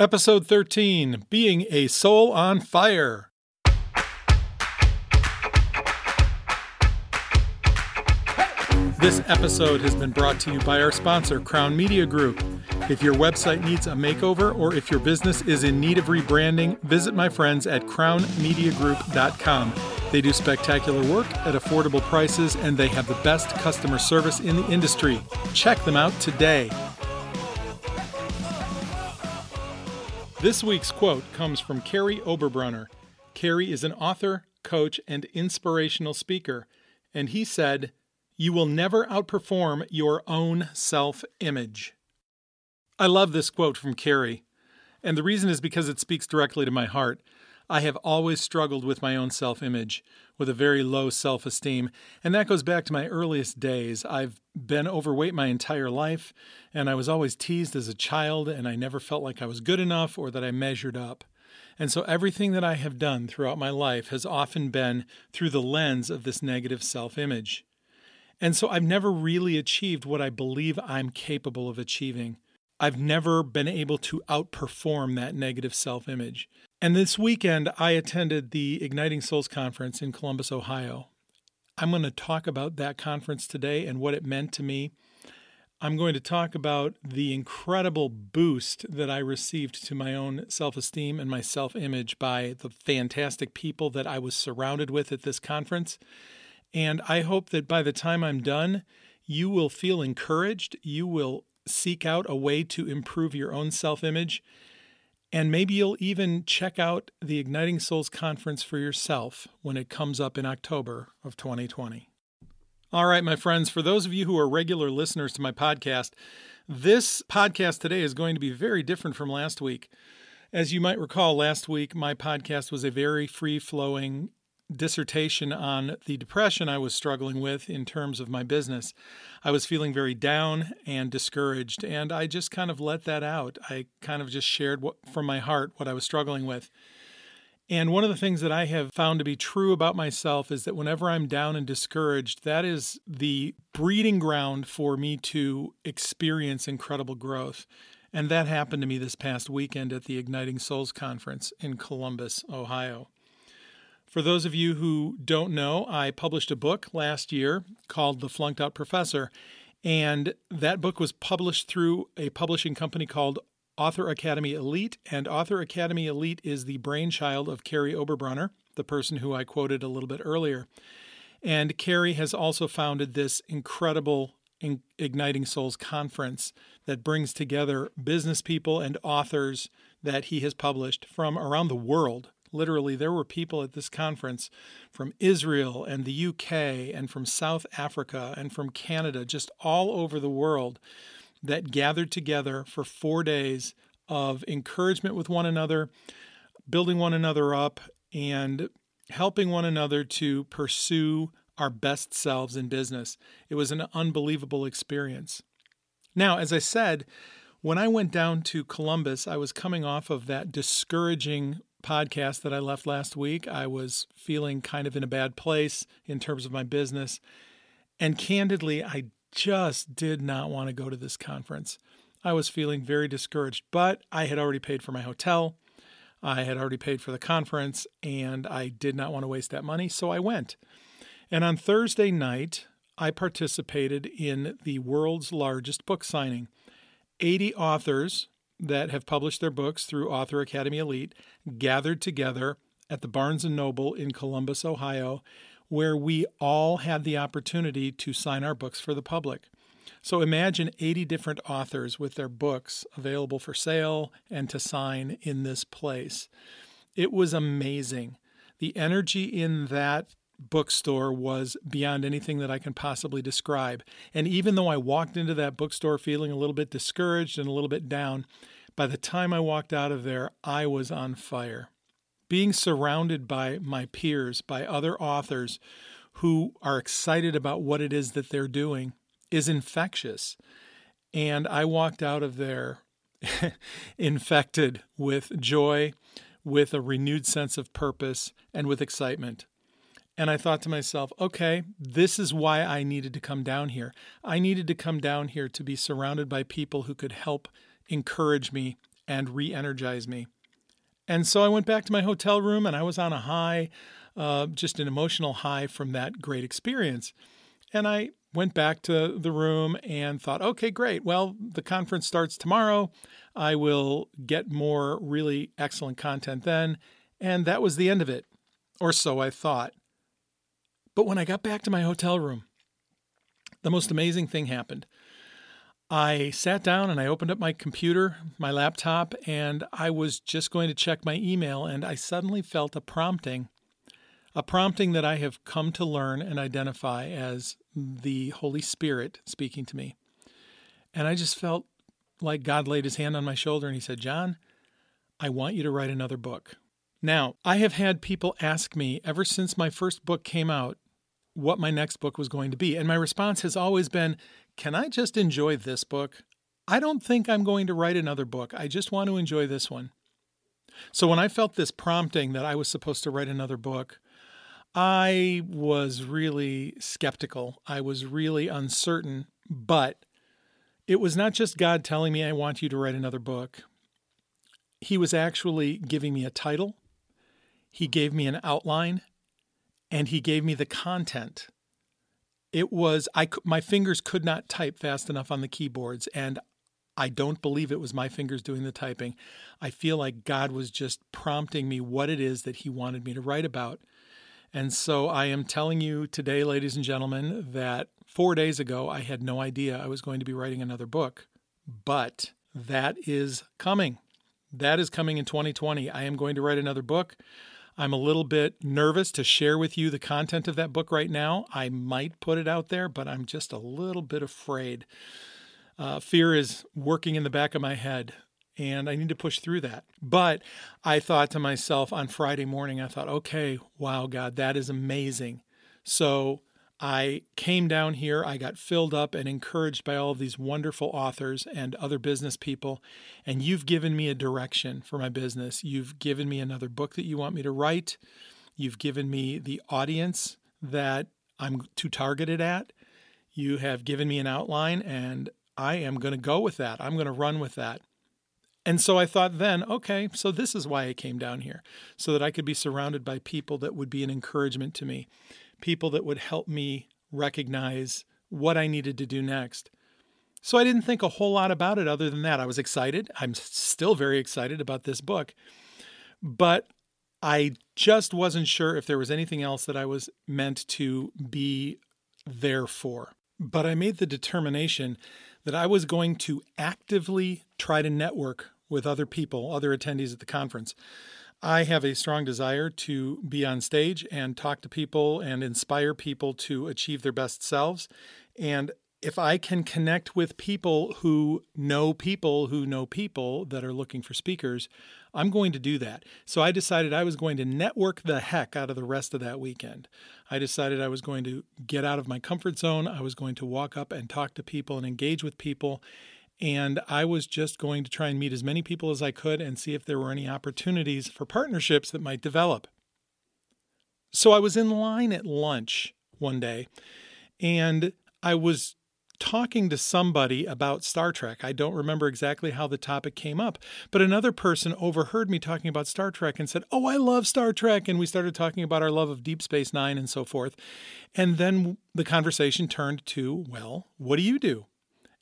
Episode 13 Being a Soul on Fire. This episode has been brought to you by our sponsor, Crown Media Group. If your website needs a makeover or if your business is in need of rebranding, visit my friends at crownmediagroup.com. They do spectacular work at affordable prices and they have the best customer service in the industry. Check them out today. This week's quote comes from Kary Oberbrunner. Kary is an author, coach, and inspirational speaker, and he said, You will never outperform your own self image. I love this quote from Kary, and the reason is because it speaks directly to my heart. I have always struggled with my own self image, with a very low self esteem, and that goes back to my earliest days. I've been overweight my entire life, and I was always teased as a child, and I never felt like I was good enough or that I measured up. And so everything that I have done throughout my life has often been through the lens of this negative self image. And so I've never really achieved what I believe I'm capable of achieving. I've never been able to outperform that negative self image. And this weekend, I attended the Igniting Souls Conference in Columbus, Ohio. I'm going to talk about that conference today and what it meant to me. I'm going to talk about the incredible boost that I received to my own self esteem and my self image by the fantastic people that I was surrounded with at this conference. And I hope that by the time I'm done, you will feel encouraged. You will seek out a way to improve your own self image and maybe you'll even check out the Igniting Souls conference for yourself when it comes up in October of 2020. All right, my friends, for those of you who are regular listeners to my podcast, this podcast today is going to be very different from last week. As you might recall, last week my podcast was a very free flowing dissertation on the depression I was struggling with in terms of my business. I was feeling very down and discouraged, and I just kind of let that out. I kind of just shared what, from my heart what I was struggling with. And one of the things that I have found to be true about myself is that whenever I'm down and discouraged, that is the breeding ground for me to experience incredible growth. And that happened to me this past weekend at the Igniting Souls Conference in Columbus, Ohio. For those of you who don't know, I published a book last year called The Flunked Out Professor, and that book was published through a publishing company called Author Academy Elite, and Author Academy Elite is the brainchild of Kary Oberbrunner, the person who I quoted a little bit earlier. And Kary has also founded this incredible Igniting Souls conference that brings together business people and authors that he has published from around the world Literally, there were people at this conference from Israel and the UK and from South Africa and from Canada, just all over the world, that gathered together for four days of encouragement with one another, building one another up, and helping one another to pursue our best selves in business. It was an unbelievable experience. Now, as I said, when I went down to Columbus, I was coming off of that discouraging podcast that I left last week, I was feeling kind of in a bad place in terms of my business. And candidly, I just did not want to go to this conference. I was feeling very discouraged, but I had already paid for my hotel. I had already paid for the conference, and I did not want to waste that money, so I went. And on Thursday night, I participated in the world's largest book signing. 80 authors that have published their books through Author Academy Elite gathered together at the Barnes and Noble in Columbus, Ohio, where we all had the opportunity to sign our books for the public. So imagine 80 different authors with their books available for sale and to sign in this place. It was amazing. The energy in that bookstore was beyond anything that I can possibly describe. And even though I walked into that bookstore feeling a little bit discouraged and a little bit down, by the time I walked out of there, I was on fire. Being surrounded by my peers, by other authors who are excited about what it is that they're doing, is infectious. And I walked out of there infected with joy, with a renewed sense of purpose, and with excitement. And I thought to myself, okay, this is why I needed to come down here. I needed to come down here to be surrounded by people who could help encourage me and re energize me. And so I went back to my hotel room and I was on a high, uh, just an emotional high from that great experience. And I went back to the room and thought, okay, great. Well, the conference starts tomorrow. I will get more really excellent content then. And that was the end of it, or so I thought. But when I got back to my hotel room, the most amazing thing happened. I sat down and I opened up my computer, my laptop, and I was just going to check my email, and I suddenly felt a prompting, a prompting that I have come to learn and identify as the Holy Spirit speaking to me. And I just felt like God laid his hand on my shoulder and he said, Jon, I want you to write another book. Now, I have had people ask me ever since my first book came out what my next book was going to be. And my response has always been, Can I just enjoy this book? I don't think I'm going to write another book. I just want to enjoy this one. So when I felt this prompting that I was supposed to write another book, I was really skeptical. I was really uncertain, but it was not just God telling me, I want you to write another book. He was actually giving me a title, He gave me an outline, and He gave me the content. It was, I, my fingers could not type fast enough on the keyboards, and I don't believe it was my fingers doing the typing. I feel like God was just prompting me what it is that He wanted me to write about. And so I am telling you today, ladies and gentlemen, that four days ago I had no idea I was going to be writing another book, but that is coming. That is coming in 2020. I am going to write another book. I'm a little bit nervous to share with you the content of that book right now. I might put it out there, but I'm just a little bit afraid. Uh, fear is working in the back of my head and I need to push through that. But I thought to myself on Friday morning, I thought, okay, wow, God, that is amazing. So I came down here, I got filled up and encouraged by all of these wonderful authors and other business people. And you've given me a direction for my business. You've given me another book that you want me to write. You've given me the audience that I'm to target it at. You have given me an outline, and I am going to go with that. I'm going to run with that. And so I thought then, okay, so this is why I came down here, so that I could be surrounded by people that would be an encouragement to me, people that would help me recognize what I needed to do next. So I didn't think a whole lot about it other than that. I was excited. I'm still very excited about this book. But I just wasn't sure if there was anything else that I was meant to be there for. But I made the determination that I was going to actively try to network with other people, other attendees at the conference. I have a strong desire to be on stage and talk to people and inspire people to achieve their best selves. And if I can connect with people who know people who know people that are looking for speakers, I'm going to do that. So I decided I was going to network the heck out of the rest of that weekend. I decided I was going to get out of my comfort zone. I was going to walk up and talk to people and engage with people. And I was just going to try and meet as many people as I could and see if there were any opportunities for partnerships that might develop. So I was in line at lunch one day and I was talking to somebody about Star Trek. I don't remember exactly how the topic came up, but another person overheard me talking about Star Trek and said, Oh, I love Star Trek. And we started talking about our love of Deep Space Nine and so forth. And then the conversation turned to, Well, what do you do?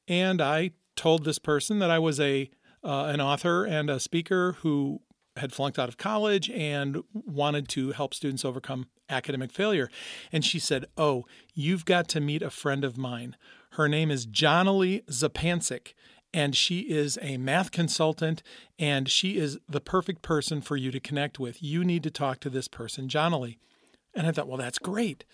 And I told this person that I was a uh, an author and a speaker who had flunked out of college and wanted to help students overcome academic failure. And she said, Oh, you've got to meet a friend of mine her name is Jonalie Zapancic, and she is a math consultant, and she is the perfect person for you to connect with. You need to talk to this person, Jonalie. And I thought, well, that's great.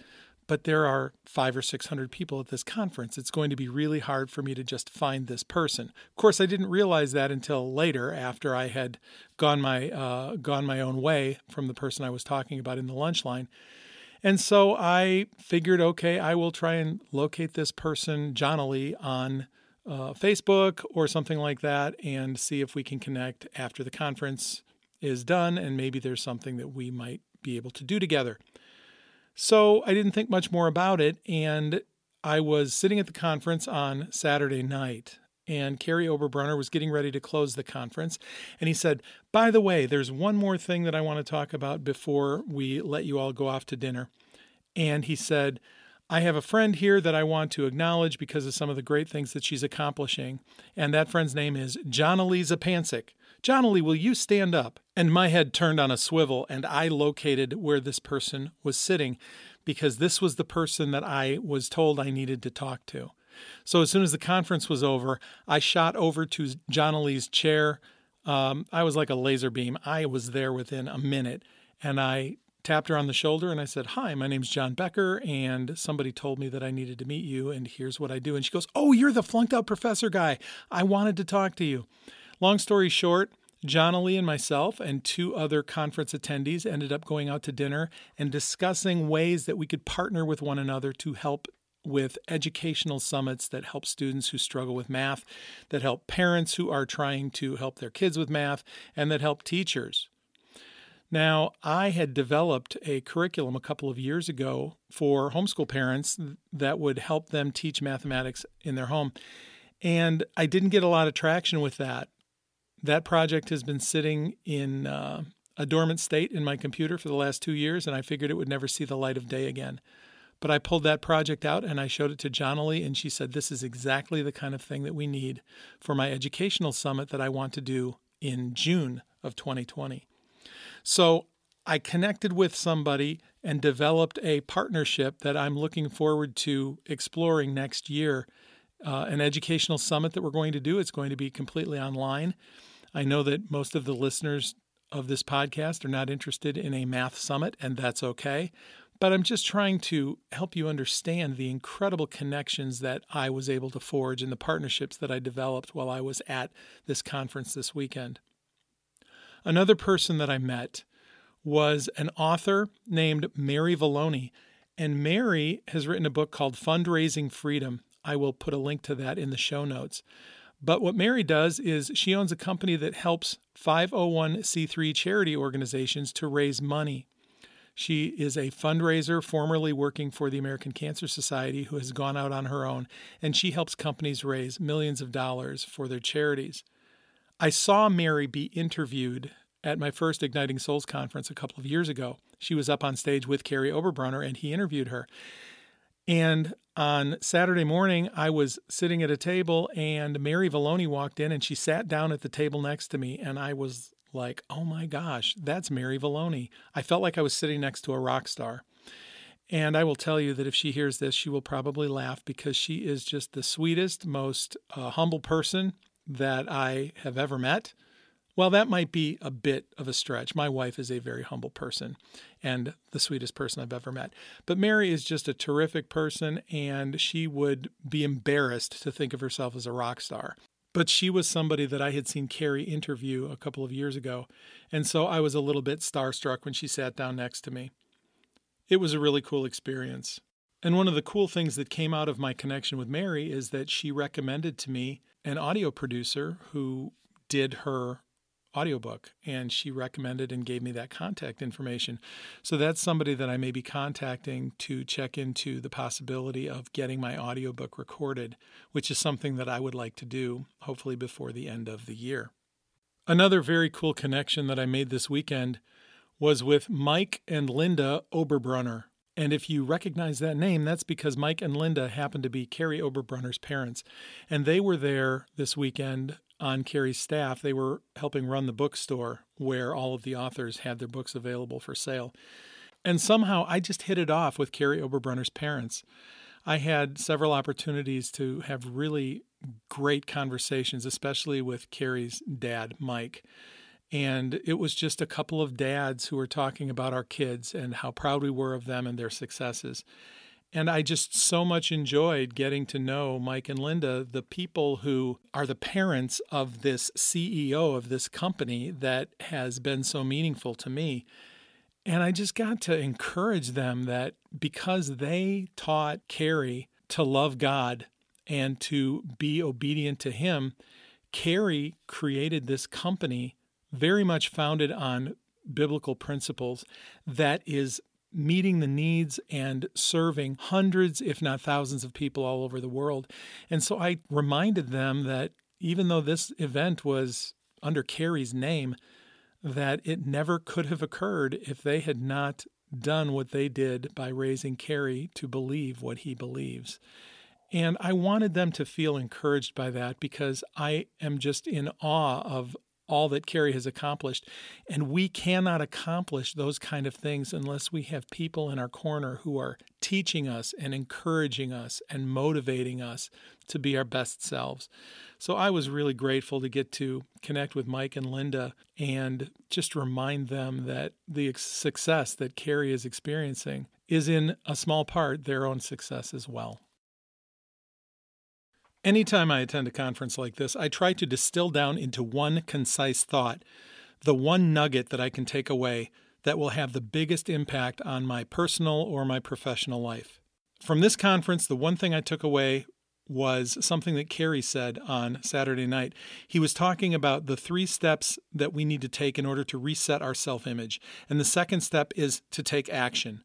But there are five or 600 people at this conference. It's going to be really hard for me to just find this person. Of course, I didn't realize that until later after I had gone my, uh, gone my own way from the person I was talking about in the lunch line. And so I figured, okay, I will try and locate this person, Jonalie, on uh, Facebook or something like that and see if we can connect after the conference is done and maybe there's something that we might be able to do together. So I didn't think much more about it and I was sitting at the conference on Saturday night and Kary Oberbrunner was getting ready to close the conference. And he said, By the way, there's one more thing that I want to talk about before we let you all go off to dinner. And he said, I have a friend here that I want to acknowledge because of some of the great things that she's accomplishing. And that friend's name is John Jonalee Zapancic. Jonalee, will you stand up? And my head turned on a swivel, and I located where this person was sitting because this was the person that I was told I needed to talk to. So as soon as the conference was over, I shot over to Jonalee's chair. Um, I was like a laser beam. I was there within a minute, and I tapped her on the shoulder and I said, Hi, my name's Jon Becker, and somebody told me that I needed to meet you, and here's what I do. And she goes, Oh, you're the flunked out professor guy. I wanted to talk to you. Long story short, Jonalee and myself and two other conference attendees ended up going out to dinner and discussing ways that we could partner with one another to help with educational summits that help students who struggle with math, that help parents who are trying to help their kids with math, and that help teachers. Now, I had developed a curriculum a couple of years ago for homeschool parents that would help them teach mathematics in their home. And I didn't get a lot of traction with that. That project has been sitting in uh, a dormant state in my computer for the last two years, and I figured it would never see the light of day again. But I pulled that project out and I showed it to Jonalee, and she said, This is exactly the kind of thing that we need for my educational summit that I want to do in June of 2020. So I connected with somebody and developed a partnership that I'm looking forward to exploring next year. Uh, an educational summit that we're going to do. It's going to be completely online. I know that most of the listeners of this podcast are not interested in a math summit, and that's okay. But I'm just trying to help you understand the incredible connections that I was able to forge and the partnerships that I developed while I was at this conference this weekend. Another person that I met was an author named Mary Valloni. And Mary has written a book called Fundraising Freedom. I will put a link to that in the show notes. But what Mary does is she owns a company that helps 501c3 charity organizations to raise money. She is a fundraiser formerly working for the American Cancer Society who has gone out on her own, and she helps companies raise millions of dollars for their charities. I saw Mary be interviewed at my first Igniting Souls conference a couple of years ago. She was up on stage with Kary Oberbrunner and he interviewed her. And on Saturday morning, I was sitting at a table and Mary Valloni walked in and she sat down at the table next to me. And I was like, oh my gosh, that's Mary Valloni. I felt like I was sitting next to a rock star. And I will tell you that if she hears this, she will probably laugh because she is just the sweetest, most uh, humble person that I have ever met. Well, that might be a bit of a stretch. My wife is a very humble person and the sweetest person I've ever met. But Mary is just a terrific person, and she would be embarrassed to think of herself as a rock star. But she was somebody that I had seen Kary interview a couple of years ago, and so I was a little bit starstruck when she sat down next to me. It was a really cool experience. And one of the cool things that came out of my connection with Mary is that she recommended to me an audio producer who did her audiobook and she recommended and gave me that contact information. So that's somebody that I may be contacting to check into the possibility of getting my audiobook recorded, which is something that I would like to do hopefully before the end of the year. Another very cool connection that I made this weekend was with Mike and Linda Oberbrunner. And if you recognize that name, that's because Mike and Linda happen to be Kary Oberbrunner's parents. And they were there this weekend on Kary's staff, they were helping run the bookstore where all of the authors had their books available for sale. And somehow I just hit it off with Kary Oberbrunner's parents. I had several opportunities to have really great conversations, especially with Kary's dad, Mike. And it was just a couple of dads who were talking about our kids and how proud we were of them and their successes. And I just so much enjoyed getting to know Mike and Linda, the people who are the parents of this CEO of this company that has been so meaningful to me. And I just got to encourage them that because they taught Kary to love God and to be obedient to Him, Kary created this company very much founded on biblical principles that is meeting the needs and serving hundreds, if not thousands, of people all over the world. And so I reminded them that even though this event was under Kary's name, that it never could have occurred if they had not done what they did by raising Kary to believe what he believes. And I wanted them to feel encouraged by that because I am just in awe of all that Kary has accomplished. And we cannot accomplish those kind of things unless we have people in our corner who are teaching us and encouraging us and motivating us to be our best selves. So I was really grateful to get to connect with Mike and Linda and just remind them that the success that Kary is experiencing is in a small part their own success as well. Anytime I attend a conference like this, I try to distill down into one concise thought, the one nugget that I can take away that will have the biggest impact on my personal or my professional life. From this conference, the one thing I took away was something that Kary said on Saturday night. He was talking about the three steps that we need to take in order to reset our self image. And the second step is to take action.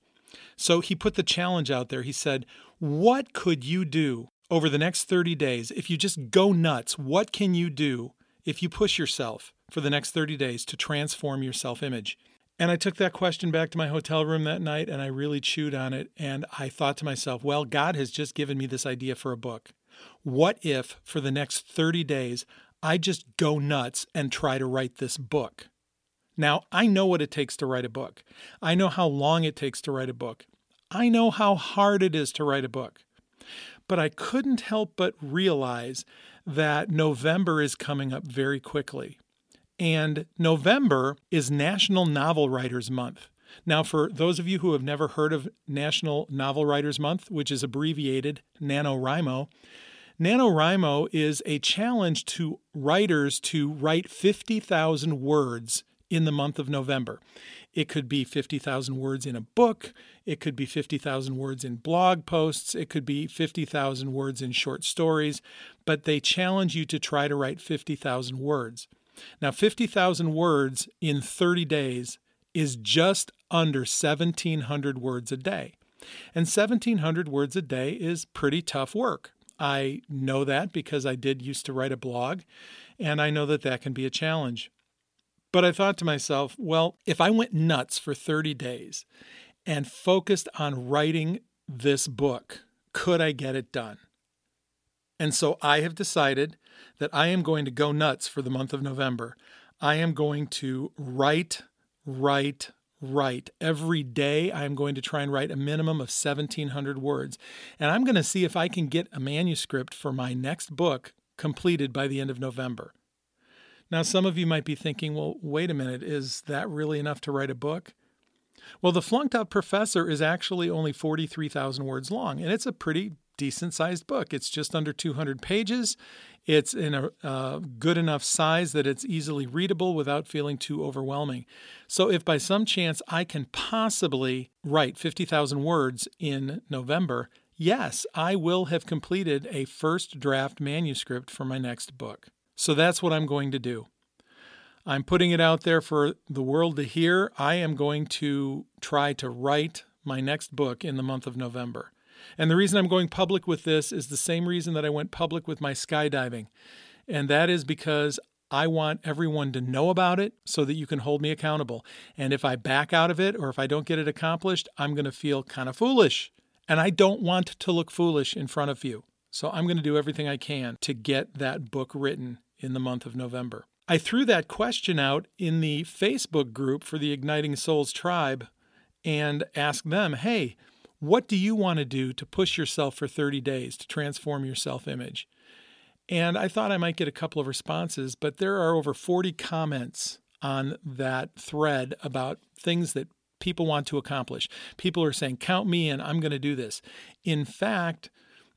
So he put the challenge out there. He said, What could you do over the next 30 days, if you just go nuts, what can you do if you push yourself for the next 30 days to transform your self image? And I took that question back to my hotel room that night and I really chewed on it. And I thought to myself, well, God has just given me this idea for a book. What if for the next 30 days, I just go nuts and try to write this book? Now, I know what it takes to write a book. I know how long it takes to write a book. I know how hard it is to write a book but I couldn't help but realize that November is coming up very quickly. And November is National Novel Writers Month. Now, for those of you who have never heard of National Novel Writers Month, which is abbreviated NaNoWriMo, NaNoWriMo is a challenge to writers to write 50,000 words in the month of November. It could be 50,000 words in a book. It could be 50,000 words in blog posts. It could be 50,000 words in short stories. But they challenge you to try to write 50,000 words. Now, 50,000 words in 30 days is just under 1,700 words a day. And 1,700 words a day is pretty tough work. I know that because I did used to write a blog, and I know that that can be a challenge. But I thought to myself, well, if I went nuts for 30 days and focused on writing this book, could I get it done? And so I have decided that I am going to go nuts for the month of November. I am going to write, write, write. Every day, I am going to try and write a minimum of 1,700 words. And I'm going to see if I can get a manuscript for my next book completed by the end of November. Now, some of you might be thinking, well, wait a minute, is that really enough to write a book? Well, The Flunked Out Professor is actually only 43,000 words long, and it's a pretty decent sized book. It's just under 200 pages. It's in a uh, good enough size that it's easily readable without feeling too overwhelming. So, if by some chance I can possibly write 50,000 words in November, yes, I will have completed a first draft manuscript for my next book. So that's what I'm going to do. I'm putting it out there for the world to hear. I am going to try to write my next book in the month of November. And the reason I'm going public with this is the same reason that I went public with my skydiving. And that is because I want everyone to know about it so that you can hold me accountable. And if I back out of it or if I don't get it accomplished, I'm going to feel kind of foolish. And I don't want to look foolish in front of you. So I'm going to do everything I can to get that book written in the month of November. I threw that question out in the Facebook group for the Igniting Souls tribe and asked them, hey, what do you want to do to push yourself for 30 days to transform your self image? And I thought I might get a couple of responses, but there are over 40 comments on that thread about things that people want to accomplish. People are saying, Count me in, I'm going to do this. In fact,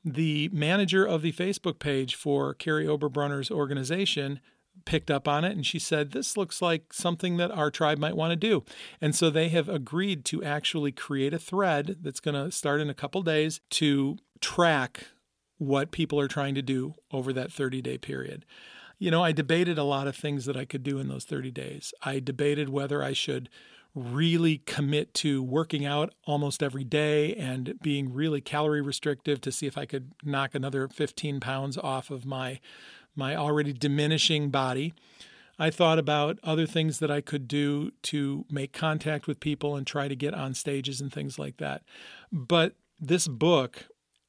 the manager of the Facebook page for Kary Oberbrunner's organization picked up on it and she said, This looks like something that our tribe might want to do. And so they have agreed to actually create a thread that's going to start in a couple days to track what people are trying to do over that 30 day period. You know, I debated a lot of things that I could do in those 30 days. I debated whether I should really commit to working out almost every day and being really calorie restrictive to see if I could knock another 15 pounds off of my my already diminishing body. I thought about other things that I could do to make contact with people and try to get on stages and things like that. But this book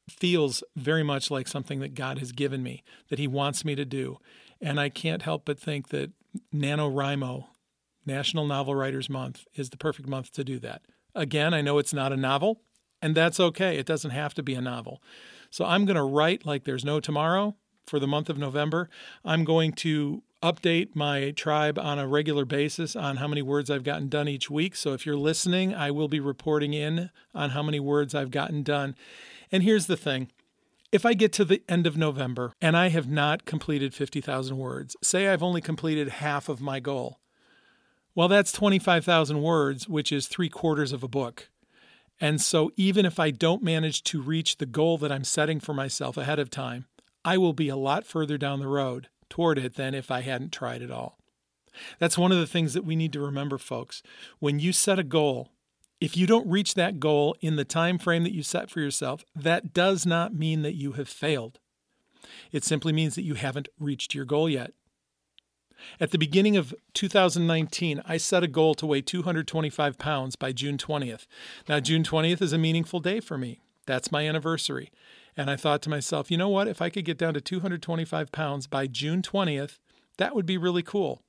feels very much like something that God has given me, that He wants me to do. And I can't help but think that NaNoWriMo, National Novel Writers Month, is the perfect month to do that. Again, I know it's not a novel, and that's okay. It doesn't have to be a novel. So I'm going to write like there's no tomorrow for the month of November. I'm going to update my tribe on a regular basis on how many words I've gotten done each week. So if you're listening, I will be reporting in on how many words I've gotten done. And here's the thing if I get to the end of November and I have not completed 50,000 words, say I've only completed half of my goal, well, that's 25,000 words, which is three quarters of a book. And so, even if I don't manage to reach the goal that I'm setting for myself ahead of time, I will be a lot further down the road toward it than if I hadn't tried at all. That's one of the things that we need to remember, folks. When you set a goal, if you don't reach that goal in the time frame that you set for yourself, that does not mean that you have failed. It simply means that you haven't reached your goal yet. At the beginning of 2019, I set a goal to weigh 225 pounds by June 20th. Now, June 20th is a meaningful day for me. That's my anniversary. And I thought to myself, you know what? If I could get down to 225 pounds by June 20th, that would be really cool.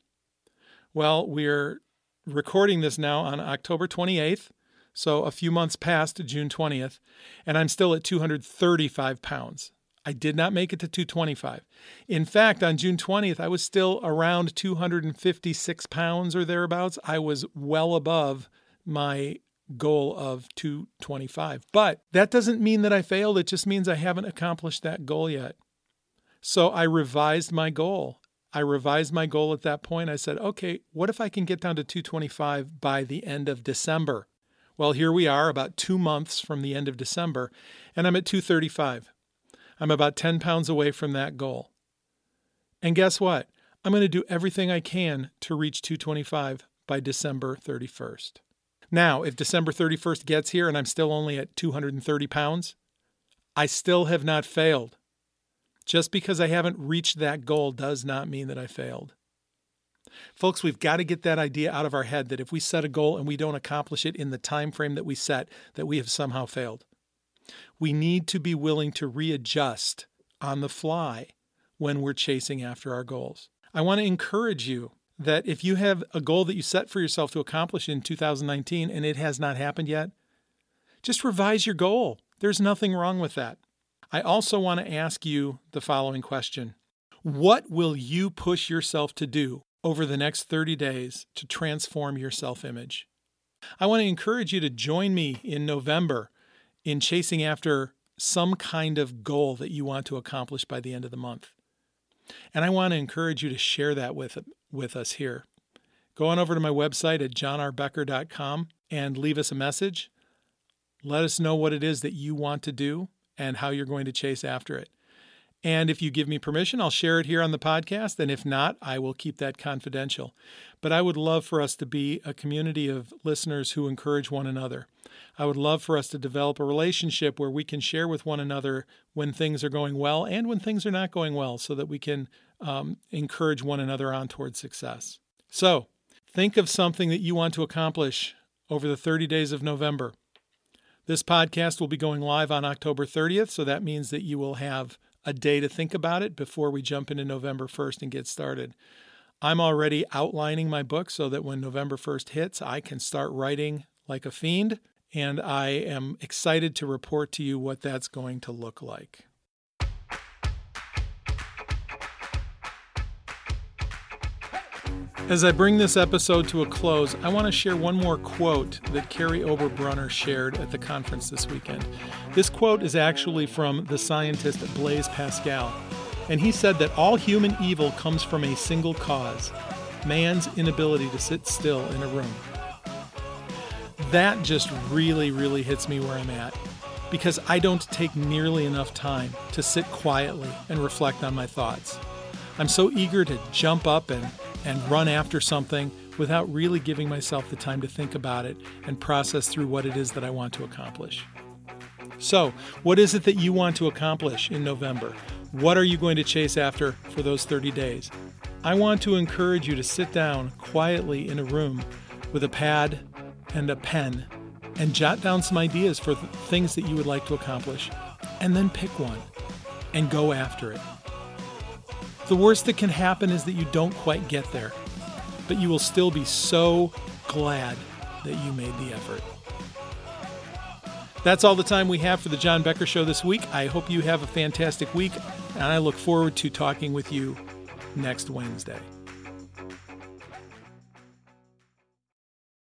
Well, we're recording this now on October 28th, so a few months past June 20th, and I'm still at 235 pounds. I did not make it to 225. In fact, on June 20th, I was still around 256 pounds or thereabouts. I was well above my goal of 225. But that doesn't mean that I failed. It just means I haven't accomplished that goal yet. So I revised my goal. I revised my goal at that point. I said, okay, what if I can get down to 225 by the end of December? Well, here we are, about two months from the end of December, and I'm at 235. I'm about 10 pounds away from that goal. And guess what? I'm going to do everything I can to reach 225 by December 31st. Now, if December 31st gets here and I'm still only at 230 pounds, I still have not failed. Just because I haven't reached that goal does not mean that I failed. Folks, we've got to get that idea out of our head that if we set a goal and we don't accomplish it in the time frame that we set, that we have somehow failed. We need to be willing to readjust on the fly when we're chasing after our goals. I want to encourage you that if you have a goal that you set for yourself to accomplish in 2019 and it has not happened yet, just revise your goal. There's nothing wrong with that. I also want to ask you the following question What will you push yourself to do over the next 30 days to transform your self image? I want to encourage you to join me in November in chasing after some kind of goal that you want to accomplish by the end of the month. And I want to encourage you to share that with, with us here. Go on over to my website at jonrbecker.com and leave us a message. Let us know what it is that you want to do and how you're going to chase after it. And if you give me permission, I'll share it here on the podcast. And if not, I will keep that confidential. But I would love for us to be a community of listeners who encourage one another. I would love for us to develop a relationship where we can share with one another when things are going well and when things are not going well so that we can um, encourage one another on towards success. So, think of something that you want to accomplish over the 30 days of November. This podcast will be going live on October 30th, so that means that you will have a day to think about it before we jump into November 1st and get started. I'm already outlining my book so that when November 1st hits, I can start writing like a fiend, and I am excited to report to you what that's going to look like. As I bring this episode to a close, I want to share one more quote that Kary Oberbrunner shared at the conference this weekend. This quote is actually from the scientist Blaise Pascal, and he said that all human evil comes from a single cause man's inability to sit still in a room. That just really, really hits me where I'm at because I don't take nearly enough time to sit quietly and reflect on my thoughts. I'm so eager to jump up and and run after something without really giving myself the time to think about it and process through what it is that I want to accomplish. So, what is it that you want to accomplish in November? What are you going to chase after for those 30 days? I want to encourage you to sit down quietly in a room with a pad and a pen and jot down some ideas for things that you would like to accomplish, and then pick one and go after it. The worst that can happen is that you don't quite get there, but you will still be so glad that you made the effort. That's all the time we have for the Jon Becker Show this week. I hope you have a fantastic week, and I look forward to talking with you next Wednesday.